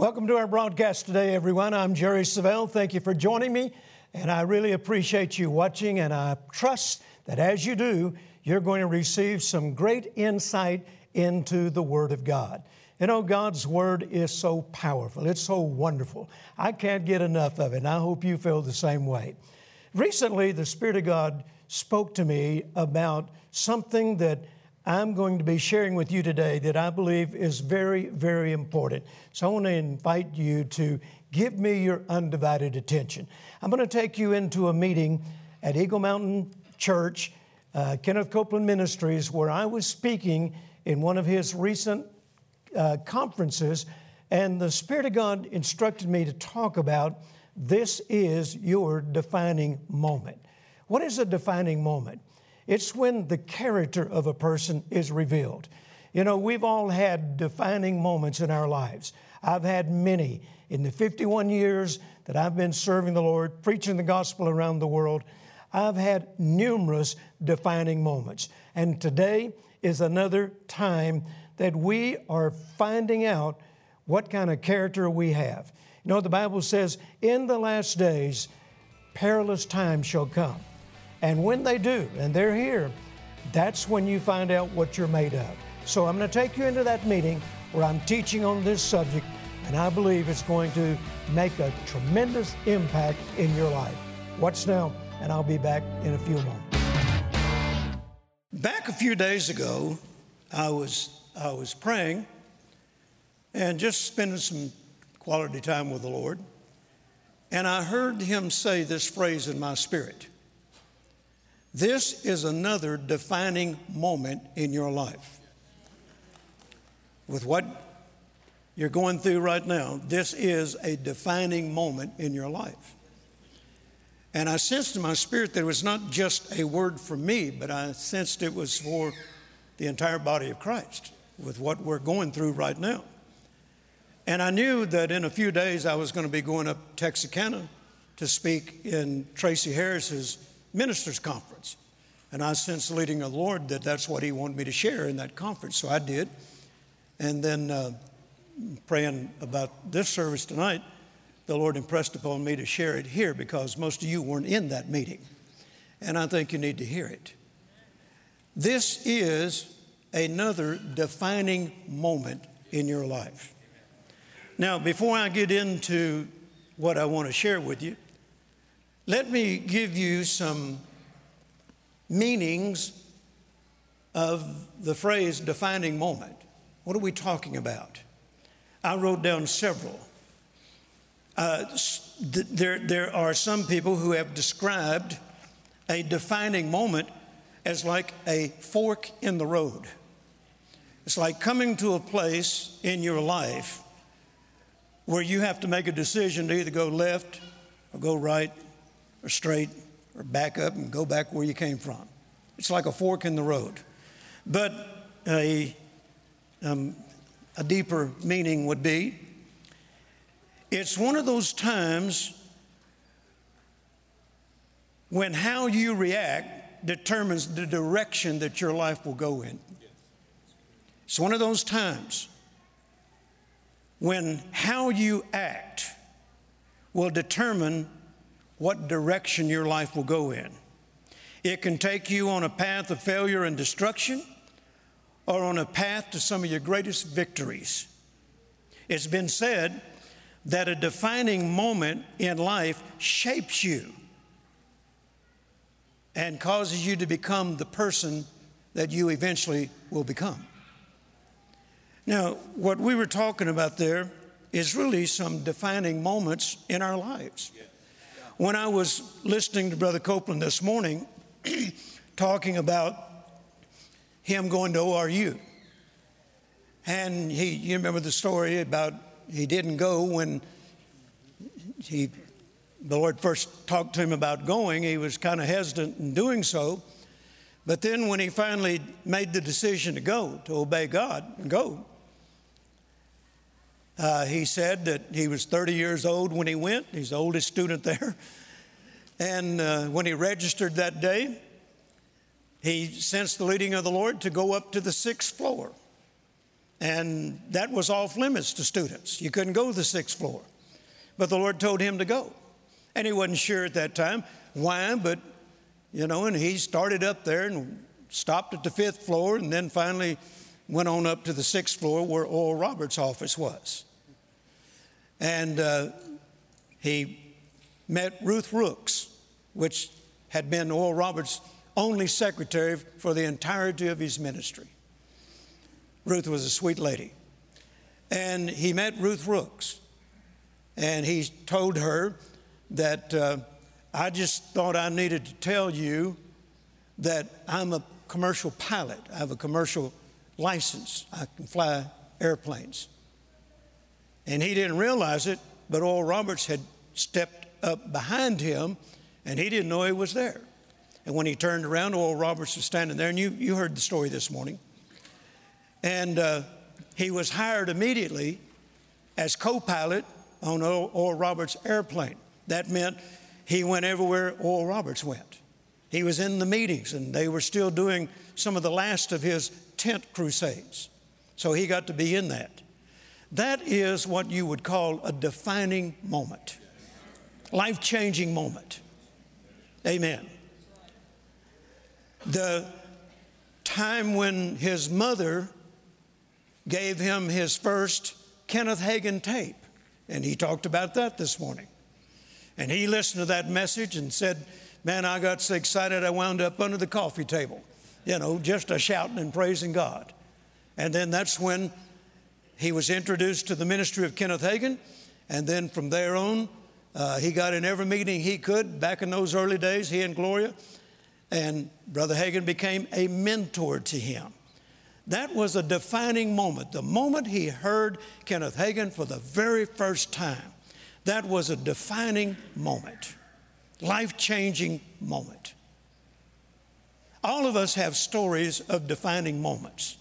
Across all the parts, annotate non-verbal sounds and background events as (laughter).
Welcome to our broadcast today, everyone. I'm Jerry Savelle. Thank you for joining me, and I really appreciate you watching. And I trust that as you do, you're going to receive some great insight into the Word of God. You know, God's Word is so powerful, it's so wonderful. I can't get enough of it, and I hope you feel the same way. Recently, the Spirit of God spoke to me about something that I'm going to be sharing with you today that I believe is very, very important. So I want to invite you to give me your undivided attention. I'm going to take you into a meeting at Eagle Mountain Church, uh, Kenneth Copeland Ministries, where I was speaking in one of his recent uh, conferences, and the Spirit of God instructed me to talk about this is your defining moment. What is a defining moment? It's when the character of a person is revealed. You know, we've all had defining moments in our lives. I've had many in the 51 years that I've been serving the Lord, preaching the gospel around the world. I've had numerous defining moments. And today is another time that we are finding out what kind of character we have. You know, the Bible says, in the last days, perilous times shall come. And when they do, and they're here, that's when you find out what you're made of. So I'm going to take you into that meeting where I'm teaching on this subject, and I believe it's going to make a tremendous impact in your life. Watch now, and I'll be back in a few moments. Back a few days ago, I was, I was praying and just spending some quality time with the Lord, and I heard Him say this phrase in my spirit this is another defining moment in your life. With what you're going through right now, this is a defining moment in your life. And I sensed in my spirit that it was not just a word for me, but I sensed it was for the entire body of Christ with what we're going through right now. And I knew that in a few days I was going to be going up to Texarkana to speak in Tracy Harris's ministers' conference. And I sensed leading the Lord that that's what He wanted me to share in that conference. So I did. And then uh, praying about this service tonight, the Lord impressed upon me to share it here because most of you weren't in that meeting. And I think you need to hear it. This is another defining moment in your life. Now, before I get into what I want to share with you, let me give you some meanings of the phrase defining moment. What are we talking about? I wrote down several. Uh, there, there are some people who have described a defining moment as like a fork in the road. It's like coming to a place in your life where you have to make a decision to either go left or go right or straight or back up and go back where you came from. It's like a fork in the road. But a, um, a deeper meaning would be it's one of those times when how you react determines the direction that your life will go in. It's one of those times when how you act will determine what direction your life will go in. It can take you on a path of failure and destruction or on a path to some of your greatest victories. It's been said that a defining moment in life shapes you and causes you to become the person that you eventually will become. Now, what we were talking about there is really some defining moments in our lives. When I was listening to Brother Copeland this morning, (clears throat) talking about him going to ORU, and he, you remember the story about he didn't go when he, the Lord first talked to him about going. He was kind of hesitant in doing so. But then when he finally made the decision to go, to obey God and go, uh, he said that he was 30 years old when he went. He's the oldest student there. And uh, when he registered that day, he sensed the leading of the Lord to go up to the sixth floor. and that was off limits to students. You couldn't go to the sixth floor. But the Lord told him to go. And he wasn't sure at that time why, but, you know, and he started up there and stopped at the fifth floor and then finally went on up to the sixth floor where Oral Roberts' office was. And uh, he met Ruth Rooks, which had been Oral Roberts' only secretary for the entirety of his ministry. Ruth was a sweet lady. And he met Ruth Rooks, and he told her that uh, I just thought I needed to tell you that I'm a commercial pilot. I have a commercial license. I can fly airplanes. And he didn't realize it, but Oral Roberts had stepped up behind him and he didn't know he was there. And when he turned around, Oral Roberts was standing there, and you, you heard the story this morning. And uh, he was hired immediately as co pilot on Oral Roberts' airplane. That meant he went everywhere Oral Roberts went. He was in the meetings, and they were still doing some of the last of his tent crusades. So he got to be in that. That is what you would call a defining moment, life changing moment. Amen. The time when his mother gave him his first Kenneth Hagin tape, and he talked about that this morning. And he listened to that message and said, Man, I got so excited I wound up under the coffee table, you know, just a shouting and praising God. And then that's when he was introduced to the ministry of Kenneth Hagin. And then from there on, uh, he got in every meeting he could back in those early days, he and Gloria. And Brother Hagin became a mentor to him. That was a defining moment. The moment he heard Kenneth Hagin for the very first time, that was a defining moment, life changing moment. All of us have stories of defining moments.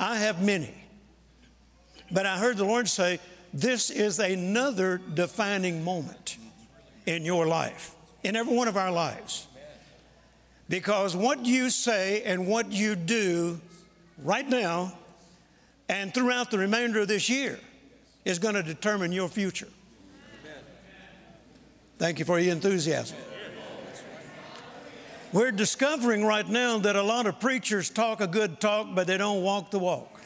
I have many. But I heard the Lord say, this is another defining moment in your life, in every one of our lives. Because what you say and what you do right now and throughout the remainder of this year is going to determine your future. Thank you for your enthusiasm. We're discovering right now that a lot of preachers talk a good talk, but they don't walk the walk.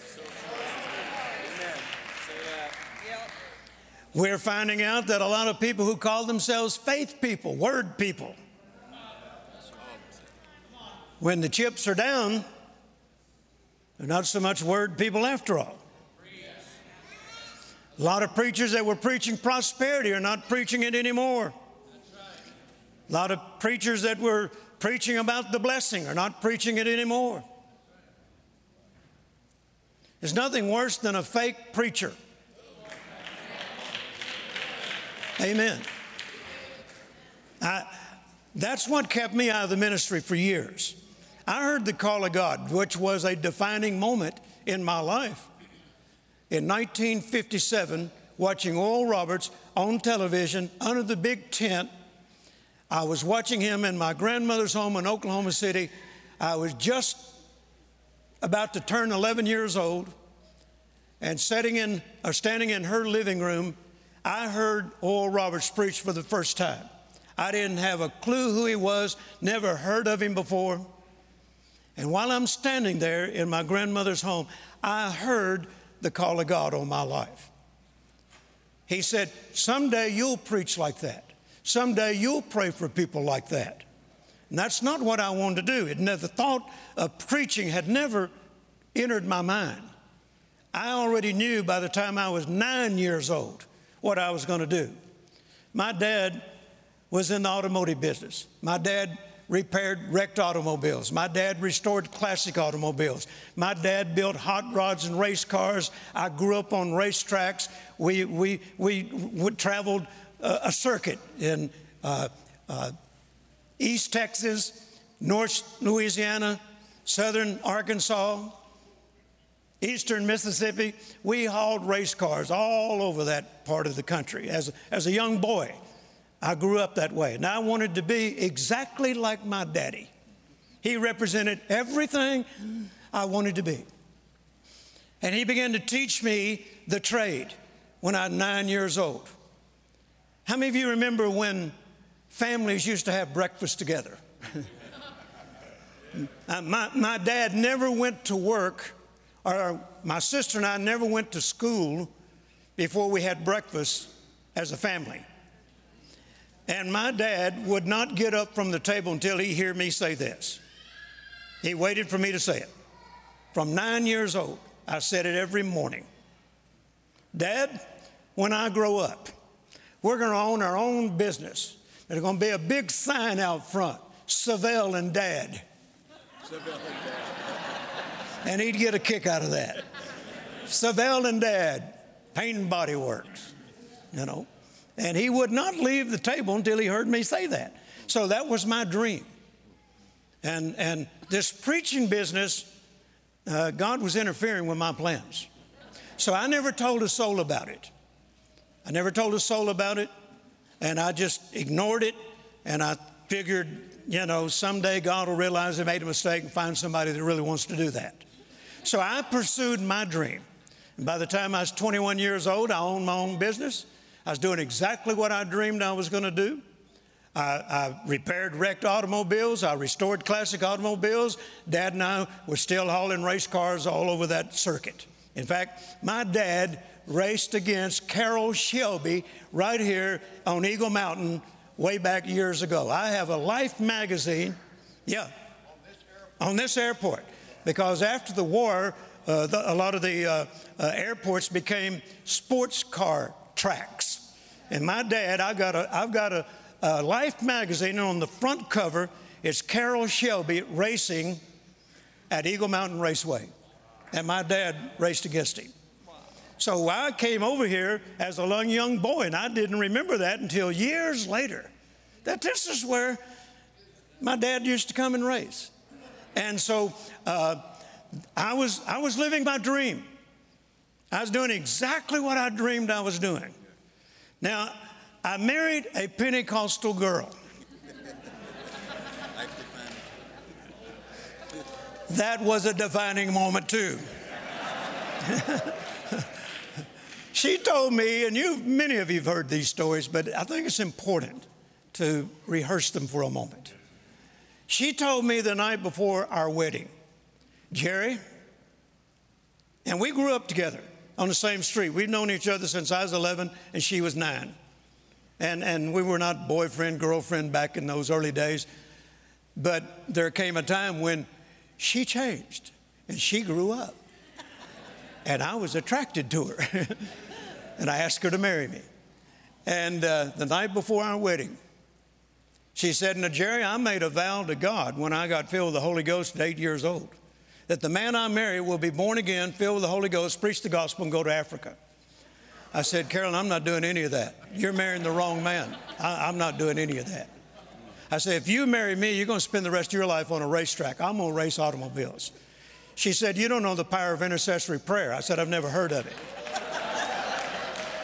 We're finding out that a lot of people who call themselves faith people, word people, when the chips are down, they're not so much word people after all. A lot of preachers that were preaching prosperity are not preaching it anymore. A lot of preachers that were preaching about the blessing are not preaching it anymore. There's nothing worse than a fake preacher. Amen. I, that's what kept me out of the ministry for years. I heard the call of God, which was a defining moment in my life. In 1957, watching Oral Roberts on television under the big tent, I was watching him in my grandmother's home in Oklahoma City. I was just about to turn 11 years old and sitting in or standing in her living room I heard Oral Roberts preach for the first time. I didn't have a clue who he was, never heard of him before. And while I'm standing there in my grandmother's home, I heard the call of God on my life. He said, Someday you'll preach like that. Someday you'll pray for people like that. And that's not what I wanted to do. It never, the thought of preaching had never entered my mind. I already knew by the time I was nine years old what I was going to do. My dad was in the automotive business. My dad repaired wrecked automobiles. My dad restored classic automobiles. My dad built hot rods and race cars. I grew up on racetracks. We, we, we, traveled a circuit in uh, uh, East Texas, North Louisiana, Southern Arkansas, Eastern Mississippi, we hauled race cars all over that part of the country. As, as a young boy, I grew up that way. And I wanted to be exactly like my daddy. He represented everything I wanted to be. And he began to teach me the trade when I was nine years old. How many of you remember when families used to have breakfast together? (laughs) uh, my, my dad never went to work, or my sister and I never went to school before we had breakfast as a family. And my dad would not get up from the table until he heard me say this. He waited for me to say it. From nine years old, I said it every morning. Dad, when I grow up, we're going to own our own business. There's going to be a big sign out front Savelle and Dad. Savelle and Dad. and he'd get a kick out of that. Savelle and Dad, paint and body works, you know. And he would not leave the table until he heard me say that. So that was my dream. And, and this preaching business, uh, God was interfering with my plans. So I never told a soul about it. I never told a soul about it, and I just ignored it, and I figured, you know, someday God will realize I made a mistake and find somebody that really wants to do that. So I pursued my dream. And by the time I was 21 years old, I owned my own business. I was doing exactly what I dreamed I was going to do. I, I, repaired wrecked automobiles. I restored classic automobiles. Dad and I were still hauling race cars all over that circuit. In fact, my dad raced against Carroll Shelby right here on Eagle Mountain way back years ago. I have a Life magazine, yeah, on this airport, because after the war, uh, the, a lot of the uh, uh, airports became sports car tracks. And my dad, I got a, I've got a, a Life magazine, and on the front cover, it's Carroll Shelby racing at Eagle Mountain Raceway. And my dad raced against him. So I came over here as a young boy, and I didn't remember that until years later. That this is where my dad used to come and race. And so uh, I, was, I was living my dream. I was doing exactly what I dreamed I was doing. Now, I married a Pentecostal girl. that was a defining moment, too. (laughs) She told me, and you, many of you have heard these stories, but I think it's important to rehearse them for a moment. She told me the night before our wedding, Jerry, and we grew up together on the same street. We've known each other since I was 11 and she was nine. And, and we were not boyfriend, girlfriend back in those early days. But there came a time when she changed and she grew up. And I was attracted to her. (laughs) and I asked her to marry me. And uh, the night before our wedding, she said, Now, Jerry, I made a vow to God when I got filled with the Holy Ghost at eight years old that the man I marry will be born again, filled with the Holy Ghost, preach the gospel, and go to Africa. I said, Carolyn, I'm not doing any of that. You're marrying the wrong man. I, am not doing any of that. I said, if you marry me, you're going to spend the rest of your life on a racetrack. I'm going to race automobiles. She said, You don't know the power of intercessory prayer. I said, I've never heard of it.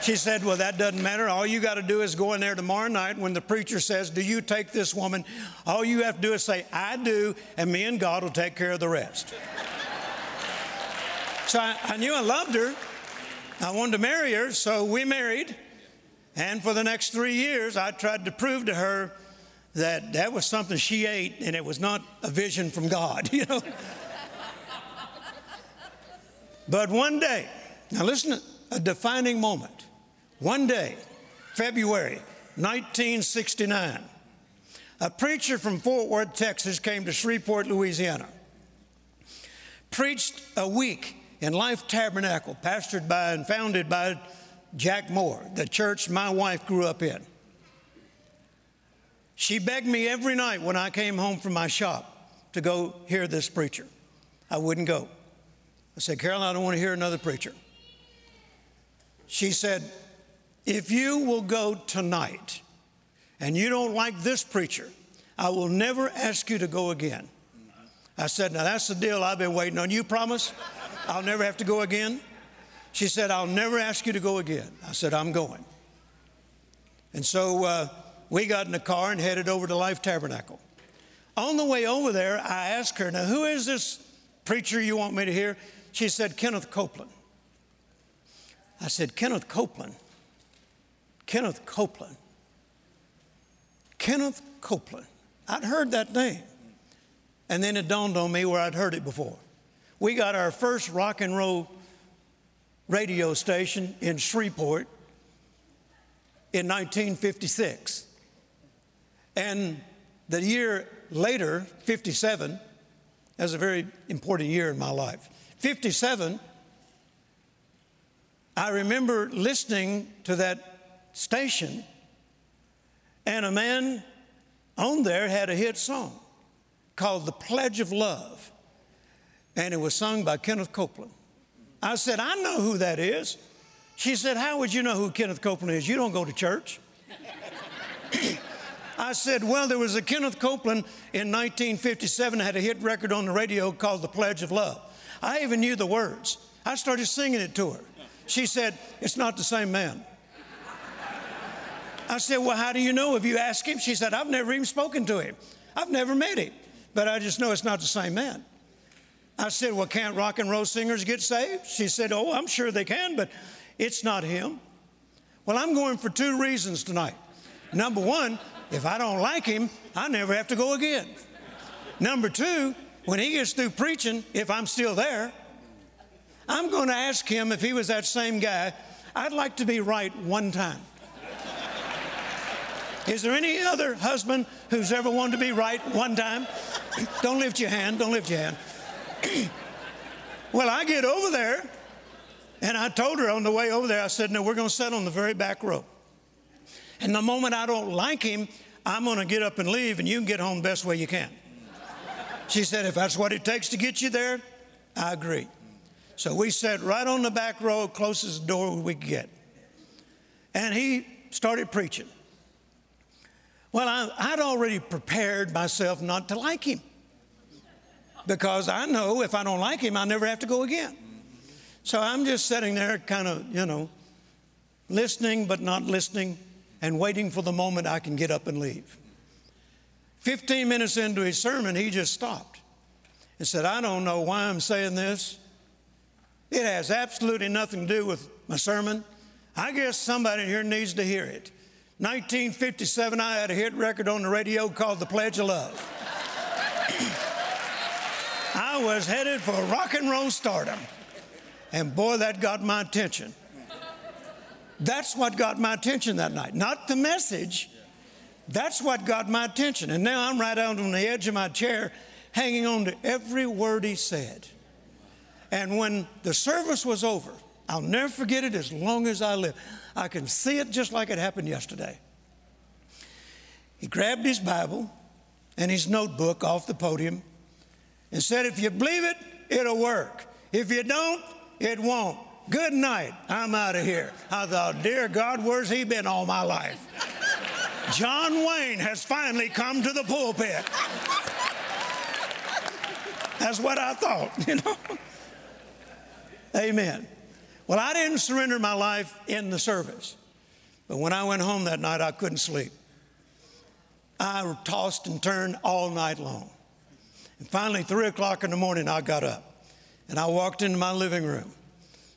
She said, Well, that doesn't matter. All you got to do is go in there tomorrow night when the preacher says, Do you take this woman? All you have to do is say, I do, and me and God will take care of the rest. so I, I knew I loved her. I wanted to marry her, so we married. And for the next three years, I tried to prove to her that that was something she ate and it was not a vision from God, (laughs) you know. but one day, now listen, a defining moment. One day, February 1969, a preacher from Fort Worth, Texas came to Shreveport, Louisiana, preached a week in Life Tabernacle, pastored by and founded by Jack Moore, the church my wife grew up in. She begged me every night when I came home from my shop to go hear this preacher. I wouldn't go. I said, Carolyn, I don't want to hear another preacher. She said, if you will go tonight and you don't like this preacher, I will never ask you to go again. I said, Now that's the deal I've been waiting on. You promise I'll never have to go again? She said, I'll never ask you to go again. I said, I'm going. And so uh, we got in the car and headed over to Life Tabernacle. On the way over there, I asked her, Now, who is this preacher you want me to hear? she said, Kenneth Copeland. I said, Kenneth Copeland. Kenneth Copeland. Kenneth Copeland. I'd heard that name. And then it dawned on me where I'd heard it before. We got our first rock and roll radio station in Shreveport in 1956. And the year later, 57, that's a very important year in my life. 57, I remember listening to that station, and a man on there had a hit song called The Pledge of Love, and it was sung by Kenneth Copeland. I said, I know who that is. She said, How would you know who Kenneth Copeland is? You don't go to church. (coughs) I said, Well, there was a Kenneth Copeland in 1957 had a hit record on the radio called The Pledge of Love. I even knew the words. I started singing it to her. She said, It's not the same man. I said, Well, how do you know? If you ask him, she said, I've never even spoken to him. I've never met him, but I just know it's not the same man. I said, Well, can't rock and roll singers get saved? She said, Oh, I'm sure they can, but it's not him. Well, I'm going for two reasons tonight. Number one, if I don't like him, I never have to go again. Number two, when he gets through preaching, if I'm still there, I'm going to ask him if he was that same guy. I'd like to be right one time. Is there any other husband who's ever wanted to be right one time? (clears throat) don't lift your hand, don't lift your hand. (clears throat) well, I get over there, and I told her on the way over there, I said, No, we're going to sit on the very back row. And the moment I don't like him, I'm going to get up and leave, and you can get home the best way you can. She said, If that's what it takes to get you there, I agree. So we sat right on the back row, closest door we could get. And he started preaching. Well, I, would already prepared myself not to like him because I know if I don't like him, I never have to go again. So I'm just sitting there, kind of, you know, listening but not listening and waiting for the moment I can get up and leave. 15 minutes into his sermon, he just stopped and said, I don't know why I'm saying this. It has absolutely nothing to do with my sermon. I guess somebody here needs to hear it. 1957, I had a hit record on the radio called The Pledge of Love. (clears throat) I was headed for rock and roll stardom. And boy, that got my attention. That's what got my attention that night, not the message. That's what got my attention. And now I'm right out on the edge of my chair, hanging on to every word he said. And when the service was over, I'll never forget it as long as I live. I can see it just like it happened yesterday. He grabbed his Bible and his notebook off the podium and said, If you believe it, it'll work. If you don't, it won't. Good night. I'm out of here. I thought, Dear God, where's he been all my life? John Wayne has finally come to the pulpit. That's what I thought, (laughs) you know. Amen. Well, I didn't surrender my life in the service, but when I went home that night, I couldn't sleep. I tossed and turned all night long. And finally, three o'clock in the morning, I got up and I walked into my living room.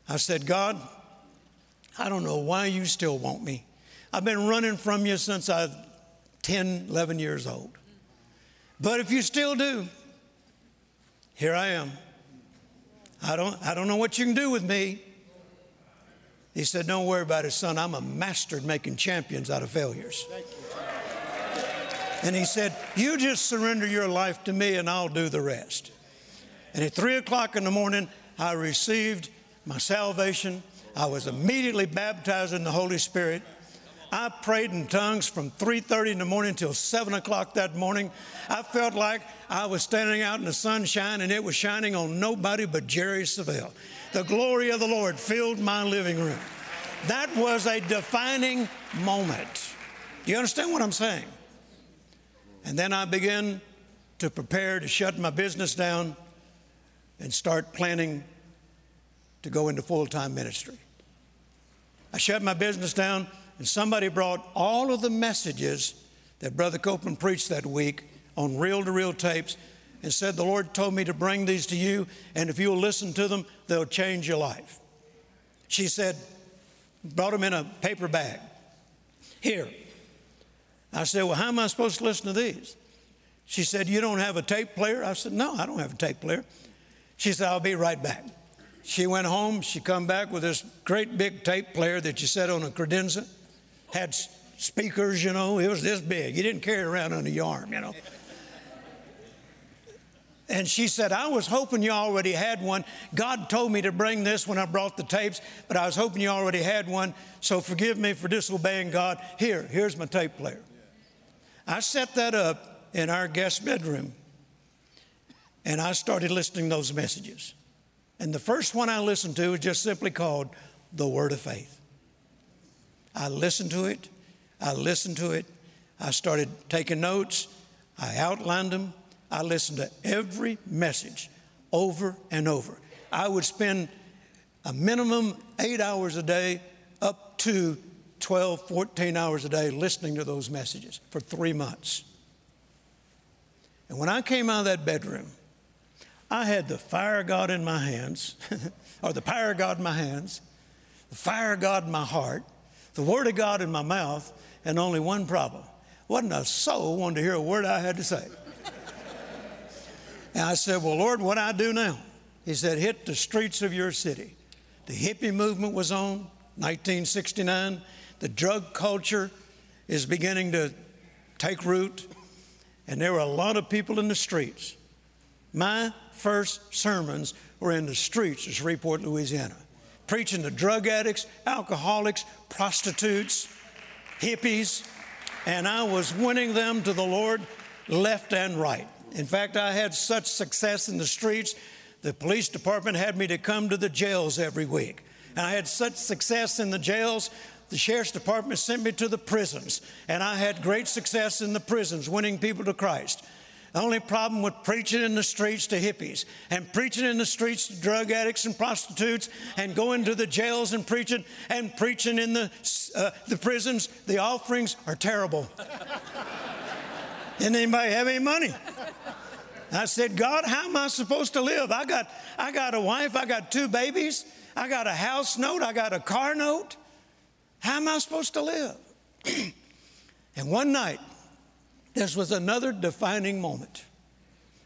I said, God, I don't know why you still want me. I've been running from you since I was 10, 11 years old. But if you still do, here I am. I don't, I don't know what you can do with me. He said, Don't worry about it, son. I'm a master at making champions out of failures. And he said, You just surrender your life to me and I'll do the rest. And at three o'clock in the morning, I received my salvation. I was immediately baptized in the Holy Spirit. I prayed in tongues from 3:30 in the morning until 7 o'clock that morning. I felt like I was standing out in the sunshine and it was shining on nobody but Jerry Savelle. The glory of the Lord filled my living room. That was a defining moment. Do you understand what I'm saying? And then I began to prepare to shut my business down and start planning to go into full time ministry. I shut my business down, and somebody brought all of the messages that Brother Copeland preached that week on reel to reel tapes and said, The Lord told me to bring these to you, and if you'll listen to them, they'll change your life. She said, Brought them in a paper bag. Here. I said, Well, how am I supposed to listen to these? She said, You don't have a tape player? I said, No, I don't have a tape player. She said, I'll be right back. She went home. She come back with this great big tape player that you set on a credenza. Had speakers, you know. It was this big. You didn't carry it around under your arm, you know. And she said, I was hoping you already had one. God told me to bring this when I brought the tapes, but I was hoping you already had one. So forgive me for disobeying God. Here, here's my tape player. I set that up in our guest bedroom and I started listening to those messages. And the first one I listened to was just simply called The Word of Faith. I listened to it, I listened to it, I started taking notes, I outlined them, I listened to every message over and over. I would spend a minimum eight hours a day up to 12, 14 hours a day listening to those messages for three months. And when I came out of that bedroom, I had the fire God in my hands, (laughs) or the power of God in my hands, the fire of God in my heart, the Word of God in my mouth, and only one problem. Wasn't a soul wanted to hear a word I had to say. And I said, Well, Lord, what I do now? He said, Hit the streets of your city. The hippie movement was on, 1969. The drug culture is beginning to take root. And there were a lot of people in the streets. My first sermons were in the streets of Shreveport, Louisiana, preaching to drug addicts, alcoholics, prostitutes, hippies, and I was winning them to the Lord left and right. In fact, I had such success in the streets, the police department had me to come to the jails every week. And I had such success in the jails, the sheriff's department sent me to the prisons. And I had great success in the prisons, winning people to Christ. The only problem with preaching in the streets to hippies and preaching in the streets to drug addicts and prostitutes and going to the jails and preaching and preaching in the, uh, the prisons, the offerings are terrible. (laughs) Didn't anybody have any money? I said, God, how am I supposed to live? I got, I got a wife, I got two babies, I got a house note, I got a car note. How am I supposed to live? (clears throat) and one night, this was another defining moment.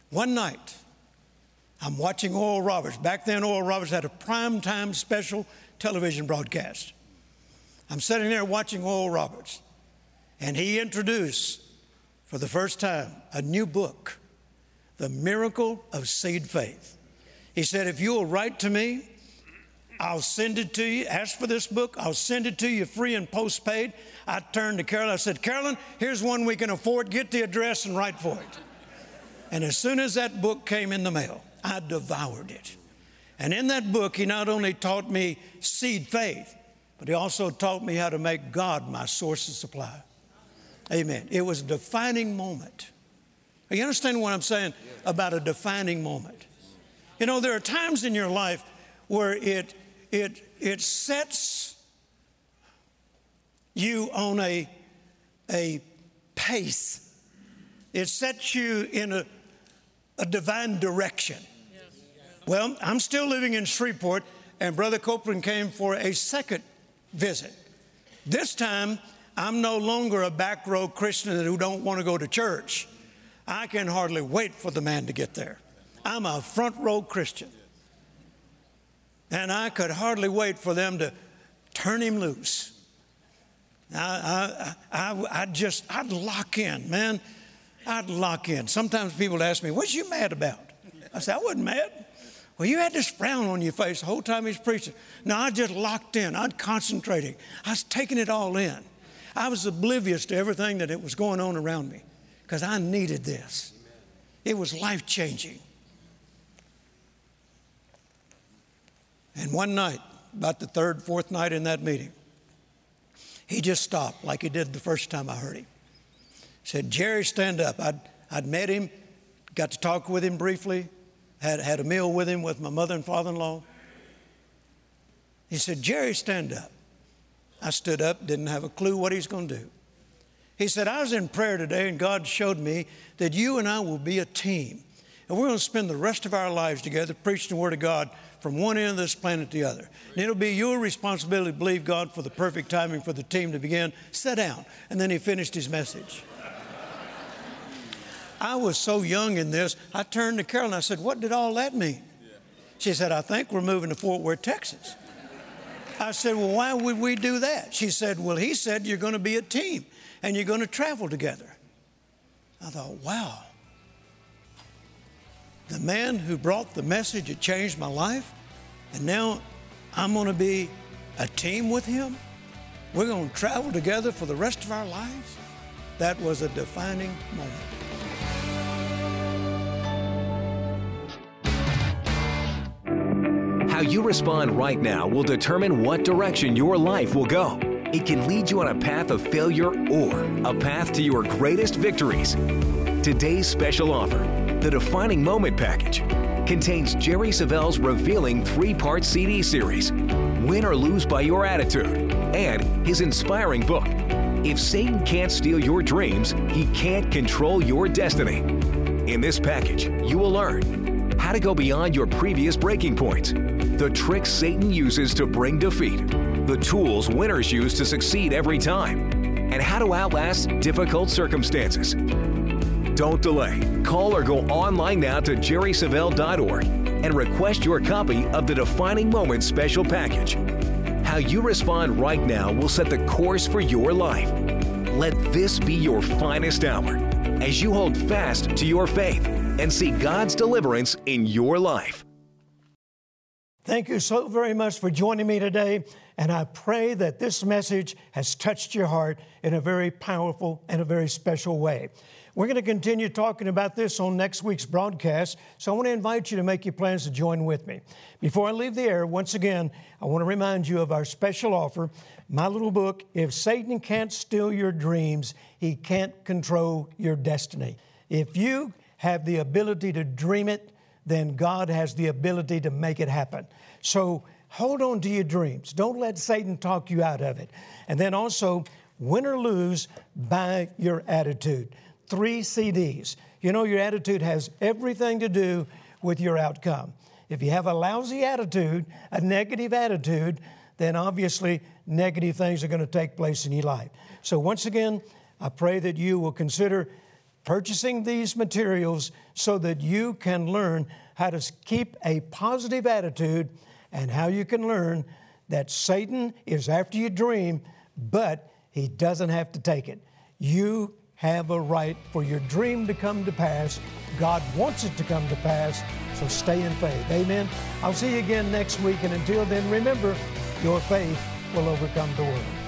One night, I'm watching Oral Roberts. Back then, Oral Roberts had a prime time special television broadcast. I'm sitting there watching Oral Roberts, and he introduced for the first time a new book, The Miracle of Seed Faith. He said, If you will write to me, I'll send it to you. Ask for this book. I'll send it to you free and postpaid. I turned to Carolyn. I said, Carolyn, here's one we can afford. Get the address and write for it. And as soon as that book came in the mail, I devoured it. And in that book, he not only taught me seed faith, but he also taught me how to make God my source of supply. Amen. It was a defining moment. You understand what I'm saying about a defining moment? You know, there are times in your life where it it, it sets you on a, a pace, it sets you in a, a divine direction. Well, I'm still living in Shreveport, and Brother Copeland came for a second visit. This time, I'm no longer a back row Christian who don't want to go to church. I can hardly wait for the man to get there. I'm a front row Christian. And I could hardly wait for them to turn him loose. I, I, I, I just, I'd lock in, man. I'd lock in. Sometimes people ask me, What's you mad about? I said, I wasn't mad. Well, you had this frown on your face the whole time he's preaching. No, I just locked in. I'd concentrating. I was taking it all in. I was oblivious to everything that it was going on around me because I needed this. It was life changing. And one night, about the third, fourth night in that meeting, he just stopped like he did the first time I heard him. Said, Jerry, stand up. I'd, I'd met him, got to talk with him briefly, had, had a meal with him with my mother and father in law. He said, Jerry, stand up. I stood up, didn't have a clue what he's going to do. He said, I was in prayer today and God showed me that you and I will be a team. And we're going to spend the rest of our lives together preaching the Word of God from one end of this planet to the other. And it'll be your responsibility to believe God for the perfect timing for the team to begin. Sit down. And then he finished his message. I was so young in this, I turned to Carol and I said, What did all that mean? She said, I think we're moving to Fort Worth, Texas. I said, Well, why would we do that? She said, Well, he said you're going to be a team and you're going to travel together. I thought, wow. The man who brought the message that changed my life, and now I'm going to be a team with him. We're going to travel together for the rest of our lives. That was a defining moment. How you respond right now will determine what direction your life will go. It can lead you on a path of failure or a path to your greatest victories. Today's special offer, the Defining Moment Package, contains Jerry Savelle's revealing three part CD series, Win or Lose by Your Attitude, and his inspiring book, If Satan Can't Steal Your Dreams, He Can't Control Your Destiny. In this package, you will learn how to go beyond your previous breaking points the tricks Satan uses to bring defeat, the tools winners use to succeed every time, and how to outlast difficult circumstances. Don't delay. Call or go online now to jerrysavelle.org and request your copy of the Defining Moments special package. How you respond right now will set the course for your life. Let this be your finest hour as you hold fast to your faith and see God's deliverance in your life. Thank you so very much for joining me today. And I pray that this message has touched your heart in a very powerful and a very special way. We're going to continue talking about this on next week's broadcast, so I want to invite you to make your plans to join with me. Before I leave the air, once again, I want to remind you of our special offer my little book, If Satan Can't Steal Your Dreams, He Can't Control Your Destiny. If you have the ability to dream it, then God has the ability to make it happen. So hold on to your dreams. Don't let Satan talk you out of it. And then also, win or lose by your attitude. Three CDs. You know, your attitude has everything to do with your outcome. If you have a lousy attitude, a negative attitude, then obviously negative things are going to take place in your life. So, once again, I pray that you will consider purchasing these materials so that you can learn how to keep a positive attitude and how you can learn that Satan is after your dream, but he doesn't have to take it. You have a right for your dream to come to pass. God wants it to come to pass, so stay in faith. Amen. I'll see you again next week, and until then, remember, your faith will overcome the world.